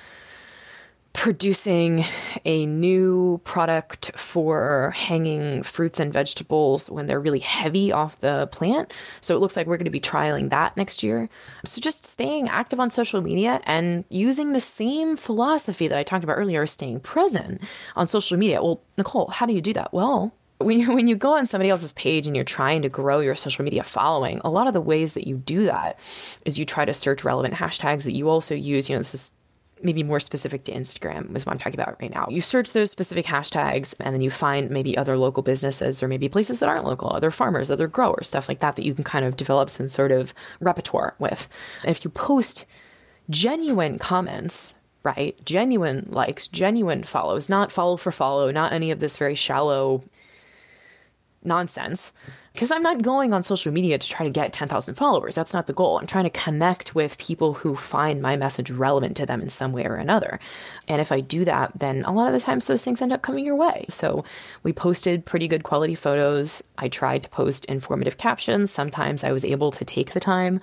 S2: producing a new product for hanging fruits and vegetables when they're really heavy off the plant. So it looks like we're going to be trialing that next year. So just staying active on social media and using the same philosophy that I talked about earlier, staying present on social media. Well, Nicole, how do you do that? Well, when you, when you go on somebody else's page and you're trying to grow your social media following, a lot of the ways that you do that is you try to search relevant hashtags that you also use. You know, this is maybe more specific to Instagram is what I'm talking about right now. You search those specific hashtags and then you find maybe other local businesses or maybe places that aren't local, other farmers, other growers, stuff like that that you can kind of develop some sort of repertoire with. And if you post genuine comments, right? Genuine likes, genuine follows, not follow for follow, not any of this very shallow nonsense because I'm not going on social media to try to get 10,000 followers. That's not the goal. I'm trying to connect with people who find my message relevant to them in some way or another. And if I do that, then a lot of the times those things end up coming your way. So we posted pretty good quality photos. I tried to post informative captions. Sometimes I was able to take the time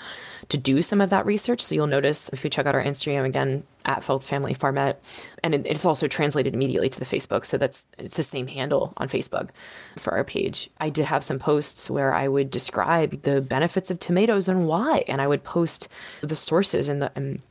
S2: to do some of that research. So you'll notice if you check out our Instagram again at Felts Family Farmette, and it, it's also translated immediately to the Facebook. So that's it's the same handle on Facebook for our page. I did have some posts where I would describe the benefits of tomatoes and why, and I would post the sources and the and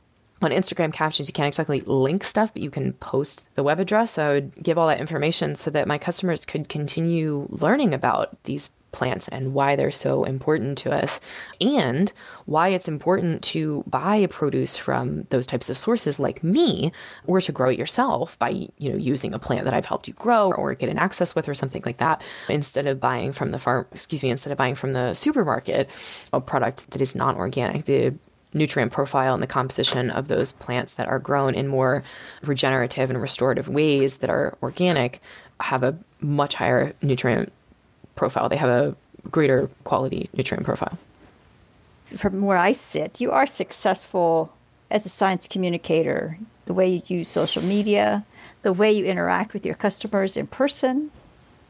S2: on Instagram captions, you can't exactly link stuff, but you can post the web address. So I would give all that information so that my customers could continue learning about these plants and why they're so important to us and why it's important to buy produce from those types of sources like me or to grow it yourself by you know using a plant that I've helped you grow or get an access with or something like that. Instead of buying from the farm excuse me instead of buying from the supermarket a product that is non organic the nutrient profile and the composition of those plants that are grown in more regenerative and restorative ways that are organic have a much higher nutrient profile. They have a greater quality nutrient profile.
S1: From where I sit, you are successful as a science communicator. The way you use social media, the way you interact with your customers in person,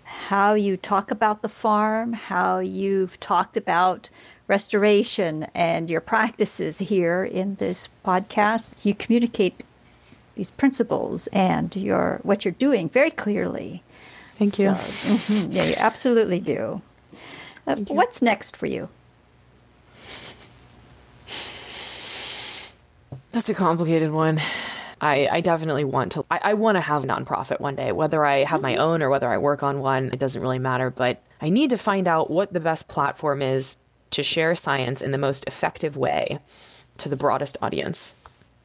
S1: how you talk about the farm, how you've talked about restoration and your practices here in this podcast. You communicate these principles and your what you're doing very clearly.
S2: Thank you. So,
S1: mm-hmm, yeah, you absolutely do. Uh, you. What's next for you?
S2: That's a complicated one. I, I definitely want to. I, I want to have a nonprofit one day, whether I have my mm-hmm. own or whether I work on one. It doesn't really matter. But I need to find out what the best platform is to share science in the most effective way to the broadest audience.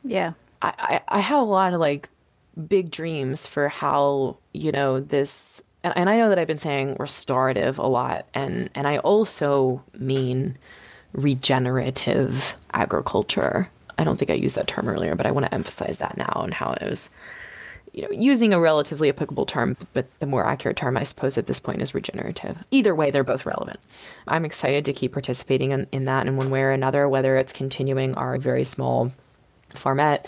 S1: Yeah.
S2: I, I, I have a lot of like big dreams for how, you know, this and, and I know that I've been saying restorative a lot and and I also mean regenerative agriculture. I don't think I used that term earlier, but I want to emphasize that now and how it was you know, using a relatively applicable term, but the more accurate term, I suppose, at this point is regenerative. Either way, they're both relevant. I'm excited to keep participating in, in that in one way or another, whether it's continuing our very small farmette.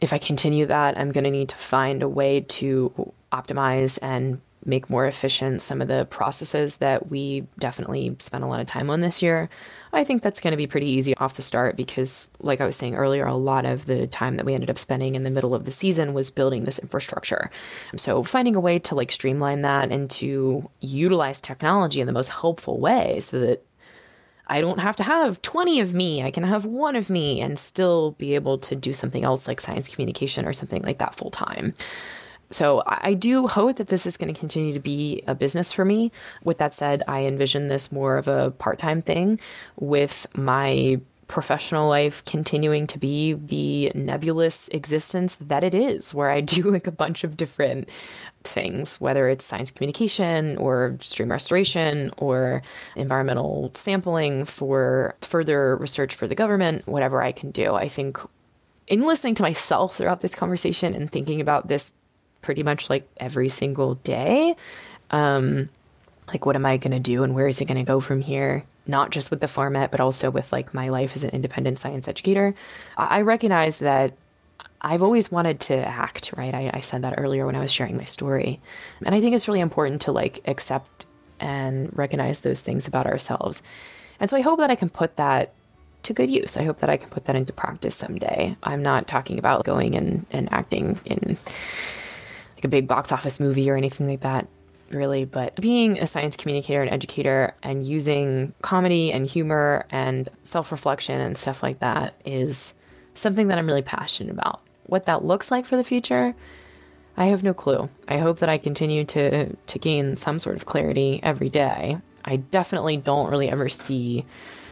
S2: If I continue that, I'm going to need to find a way to optimize and make more efficient some of the processes that we definitely spent a lot of time on this year. I think that's going to be pretty easy off the start because, like I was saying earlier, a lot of the time that we ended up spending in the middle of the season was building this infrastructure. So, finding a way to like streamline that and to utilize technology in the most helpful way so that I don't have to have 20 of me. I can have one of me and still be able to do something else like science communication or something like that full time. So I do hope that this is going to continue to be a business for me. With that said, I envision this more of a part time thing with my professional life continuing to be the nebulous existence that it is, where I do like a bunch of different things, whether it's science communication or stream restoration or environmental sampling for further research for the government, whatever I can do. I think in listening to myself throughout this conversation and thinking about this pretty much like every single day. Um, like, what am I going to do and where is it going to go from here? Not just with the format, but also with like my life as an independent science educator. I recognize that I've always wanted to act, right? I, I said that earlier when I was sharing my story. And I think it's really important to like accept and recognize those things about ourselves. And so I hope that I can put that to good use. I hope that I can put that into practice someday. I'm not talking about going and, and acting in like a big box office movie or anything like that, really. But being a science communicator and educator and using comedy and humor and self reflection and stuff like that is something that I'm really passionate about. What that looks like for the future, I have no clue. I hope that I continue to to gain some sort of clarity every day. I definitely don't really ever see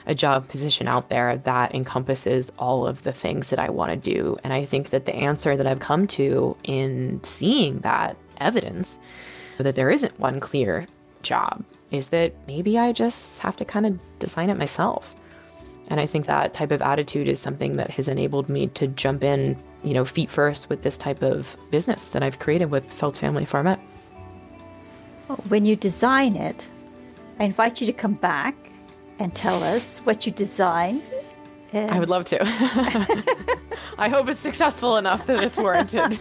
S2: a job position out there that encompasses all of the things that I want to do. And I think that the answer that I've come to in seeing that evidence that there isn't one clear job is that maybe I just have to kind of design it myself. And I think that type of attitude is something that has enabled me to jump in, you know, feet first with this type of business that I've created with Feltz Family Farmette.
S1: When you design it, I invite you to come back and tell us what you designed.
S2: And I would love to. I hope it's successful enough that it's warranted.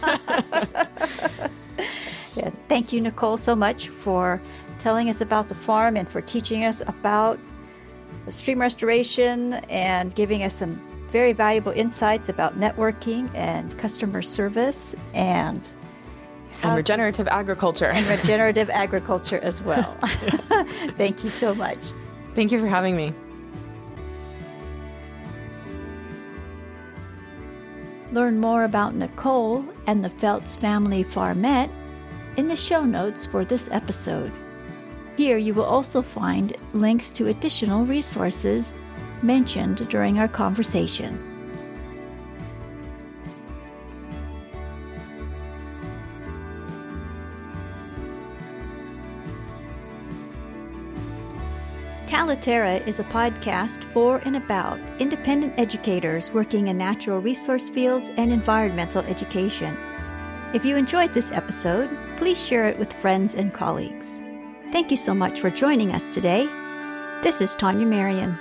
S1: yeah, thank you, Nicole, so much for telling us about the farm and for teaching us about stream restoration and giving us some very valuable insights about networking and customer service and
S2: and regenerative agriculture
S1: and regenerative agriculture as well. Thank you so much.
S2: Thank you for having me.
S1: Learn more about Nicole and the Feltz Family Farmette in the show notes for this episode. Here you will also find links to additional resources mentioned during our conversation. Talaterra is a podcast for and about independent educators working in natural resource fields and environmental education. If you enjoyed this episode, please share it with friends and colleagues. Thank you so much for joining us today. This is Tanya Marion.